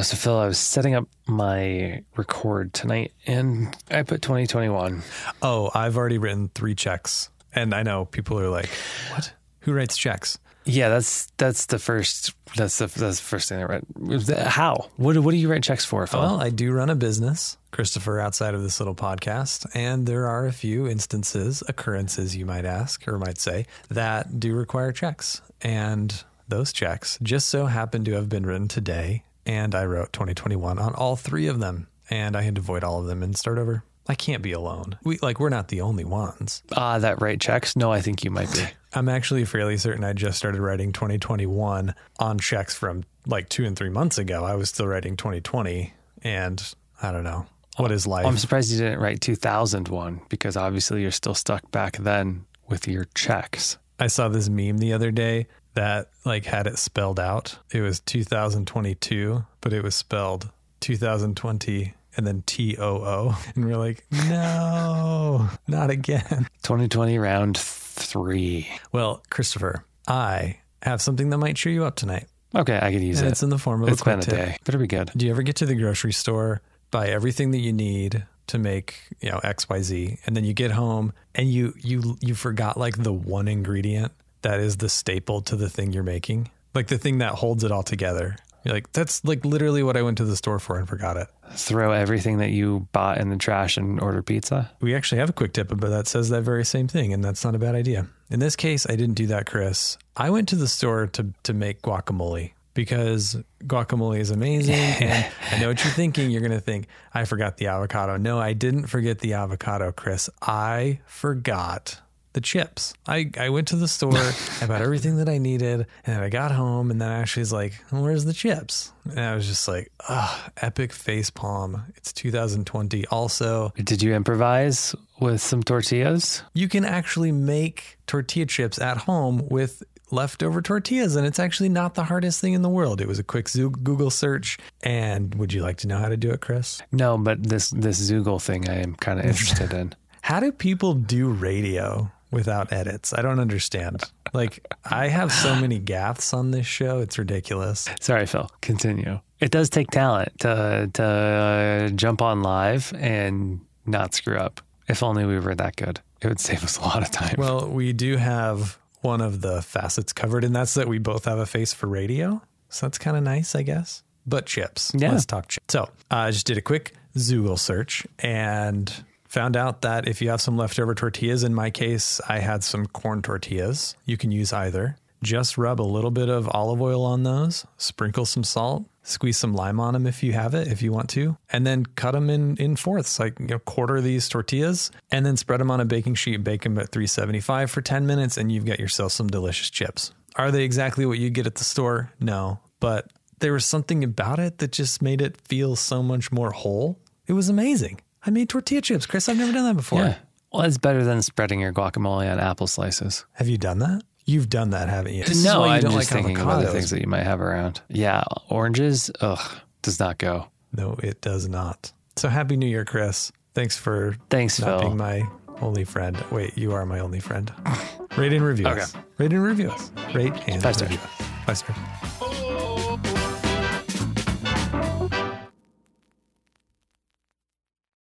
Uh, so Phil, I was setting up my record tonight, and I put 2021. Oh, I've already written three checks, and I know people are like, "What? Who writes checks?" Yeah, that's that's the first. That's the that's the first thing I read. How? What what do you write checks for, Phil? Well, I do run a business, Christopher, outside of this little podcast, and there are a few instances, occurrences, you might ask or might say, that do require checks, and those checks just so happen to have been written today, and I wrote 2021 on all three of them, and I had to void all of them and start over. I can't be alone. We like we're not the only ones. Ah, that write checks? No, I think you might be. I'm actually fairly certain I just started writing 2021 on checks from like two and three months ago. I was still writing 2020, and I don't know what is life. I'm surprised you didn't write 2001 because obviously you're still stuck back then with your checks. I saw this meme the other day that like had it spelled out. It was 2022, but it was spelled 2020 and then T O O. And we're like, no, not again. 2020 round three. Well, Christopher, I have something that might cheer you up tonight. Okay, I could use And it. it's in the form of It's a quick been a tip. day. Better be good. Do you ever get to the grocery store, buy everything that you need to make, you know, XYZ, and then you get home and you you you forgot like the one ingredient that is the staple to the thing you're making? Like the thing that holds it all together. You're like, that's like literally what I went to the store for and forgot it. Throw everything that you bought in the trash and order pizza. We actually have a quick tip about that says that very same thing, and that's not a bad idea. In this case, I didn't do that, Chris. I went to the store to to make guacamole because guacamole is amazing. and I know what you're thinking. You're gonna think, I forgot the avocado. No, I didn't forget the avocado, Chris. I forgot the chips. I, I went to the store, I bought everything that I needed, and then I got home, and then Ashley's like, Where's the chips? And I was just like, Ugh, epic face palm. It's 2020. Also, Did you improvise with some tortillas? you can actually make tortilla chips at home with leftover tortillas and it's actually not the hardest thing in the world it was a quick google search and would you like to know how to do it chris No, but this this Zoogle thing I am kind of interested in. how do people do radio without edits i don't understand like i have so many gaffes on this show it's ridiculous Sorry, Phil. Continue. It does take talent to to uh, jump on live and not screw up. If only we were that good, it would save us a lot of time. well we do have one of the facets covered and that's that we both have a face for radio so that's kind of nice i guess but chips Yeah. let's talk chips so i just did a quick zoogle search and found out that if you have some leftover tortillas in my case i had some corn tortillas. You can use either. Just rub a little bit of olive oil on those sprinkle some salt squeeze some lime on them if you have it if you want to and then cut them in in fourths like you know quarter these tortillas and then spread them on a baking sheet. Bake them at 375 for 10 minutes and you've got yourself some delicious chips. Are they exactly what you get at the store? No. But there was something about it that just made it feel so much more whole. It was amazing i made tortilla chips chris i've never done that before yeah. Well, it's better than spreading your guacamole on apple slices. have you done that you've done that haven't you This no, I'm don't just like thinking of other things that you might have around. Yeah, oranges. Ugh, does not go. No, it does not. So happy New Year, Chris. Thanks for Thanks, not Phil. being my only friend. Wait, you are my only friend. Rate and review us. Okay. Rate and review us. Rate and Five review us. Five stars.